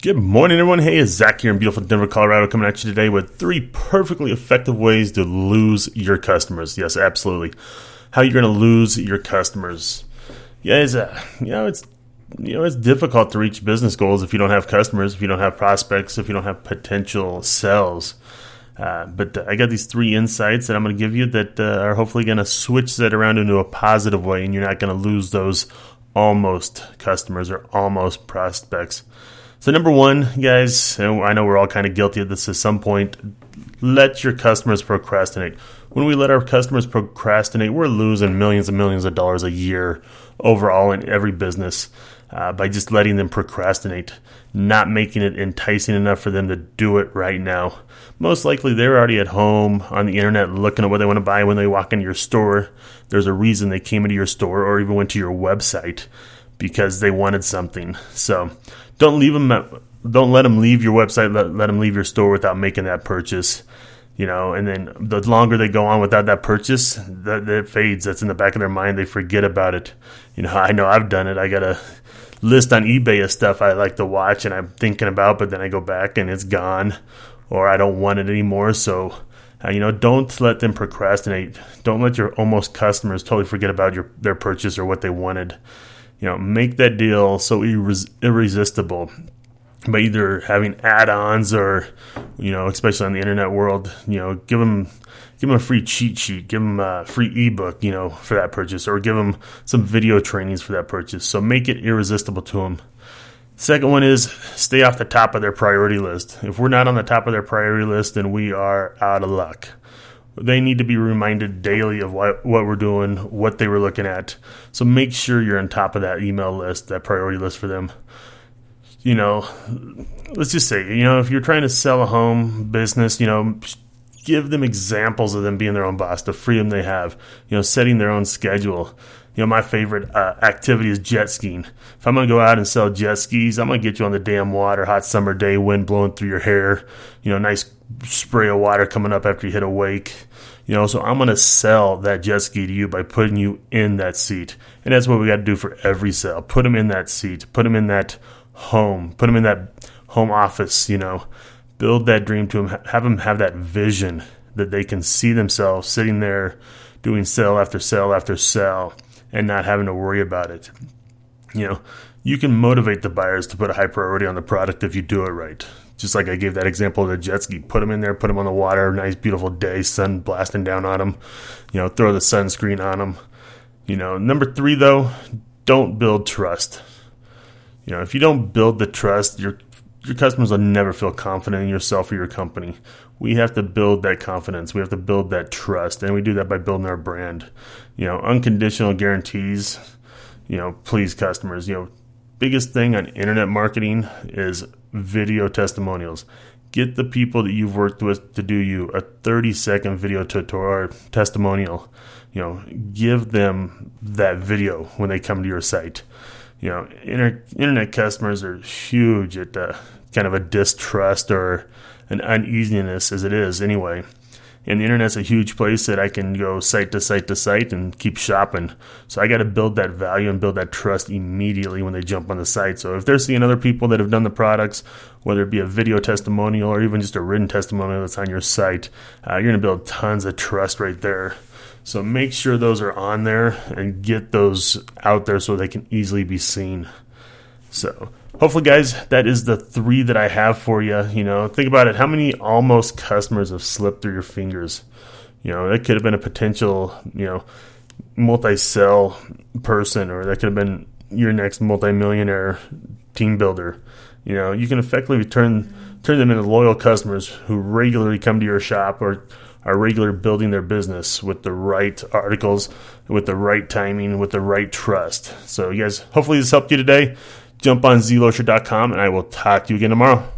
Good morning, everyone. Hey, it's Zach here in beautiful Denver, Colorado, coming at you today with three perfectly effective ways to lose your customers. Yes, absolutely. How you're going to lose your customers. Yeah, it's, uh, you know, it's you know, it's difficult to reach business goals if you don't have customers, if you don't have prospects, if you don't have potential sales. Uh, but uh, I got these three insights that I'm going to give you that uh, are hopefully going to switch that around into a positive way, and you're not going to lose those almost customers or almost prospects. So, number one, guys, I know we're all kind of guilty of this at some point. Let your customers procrastinate. When we let our customers procrastinate, we're losing millions and millions of dollars a year overall in every business uh, by just letting them procrastinate, not making it enticing enough for them to do it right now. Most likely, they're already at home on the internet looking at what they want to buy when they walk into your store. There's a reason they came into your store or even went to your website because they wanted something. So don't leave them. Don't let them leave your website. Let, let them leave your store without making that purchase. You know, and then the longer they go on without that purchase, that, that fades. That's in the back of their mind. They forget about it. You know, I know I've done it. I got a list on eBay of stuff I like to watch and I'm thinking about, but then I go back and it's gone, or I don't want it anymore. So uh, you know, don't let them procrastinate. Don't let your almost customers totally forget about your their purchase or what they wanted you know, make that deal so irres- irresistible by either having add-ons or, you know, especially on the internet world, you know, give them give them a free cheat sheet, give them a free ebook, you know, for that purchase, or give them some video trainings for that purchase. So make it irresistible to them. Second one is stay off the top of their priority list. If we're not on the top of their priority list, then we are out of luck they need to be reminded daily of what, what we're doing, what they were looking at. So make sure you're on top of that email list, that priority list for them. You know, let's just say, you know, if you're trying to sell a home business, you know, give them examples of them being their own boss, the freedom they have, you know, setting their own schedule. You know, my favorite uh, activity is jet skiing. If I'm going to go out and sell jet skis, I'm going to get you on the damn water, hot summer day, wind blowing through your hair, you know, nice spray of water coming up after you hit a wake. You know, so I'm going to sell that jet ski to you by putting you in that seat. And that's what we got to do for every sale. Put them in that seat, put them in that home, put them in that home office, you know, build that dream to them, have them have that vision that they can see themselves sitting there doing sale after sale after sale and not having to worry about it. You know, you can motivate the buyers to put a high priority on the product if you do it right. Just like I gave that example of the jet ski, put them in there, put them on the water, nice beautiful day, sun blasting down on them. You know, throw the sunscreen on them. You know, number three though, don't build trust. You know, if you don't build the trust, your your customers will never feel confident in yourself or your company. We have to build that confidence. We have to build that trust, and we do that by building our brand. You know, unconditional guarantees. You know, please customers. You know, biggest thing on internet marketing is video testimonials. Get the people that you've worked with to do you a 30 second video tutorial testimonial. You know, give them that video when they come to your site. You know, inter- internet customers are huge at kind of a distrust or an uneasiness as it is anyway. And the internet's a huge place that I can go site to site to site and keep shopping. So I got to build that value and build that trust immediately when they jump on the site. So if they're seeing other people that have done the products, whether it be a video testimonial or even just a written testimonial that's on your site, uh, you're going to build tons of trust right there. So make sure those are on there and get those out there so they can easily be seen. So hopefully, guys, that is the three that I have for you. You know, think about it. How many almost customers have slipped through your fingers? You know, that could have been a potential, you know, multi-sell person, or that could have been your next multi-millionaire team builder. You know, you can effectively turn turn them into loyal customers who regularly come to your shop or are regular building their business with the right articles, with the right timing, with the right trust. So, you guys, hopefully this helped you today jump on zlosher.com and I will talk to you again tomorrow.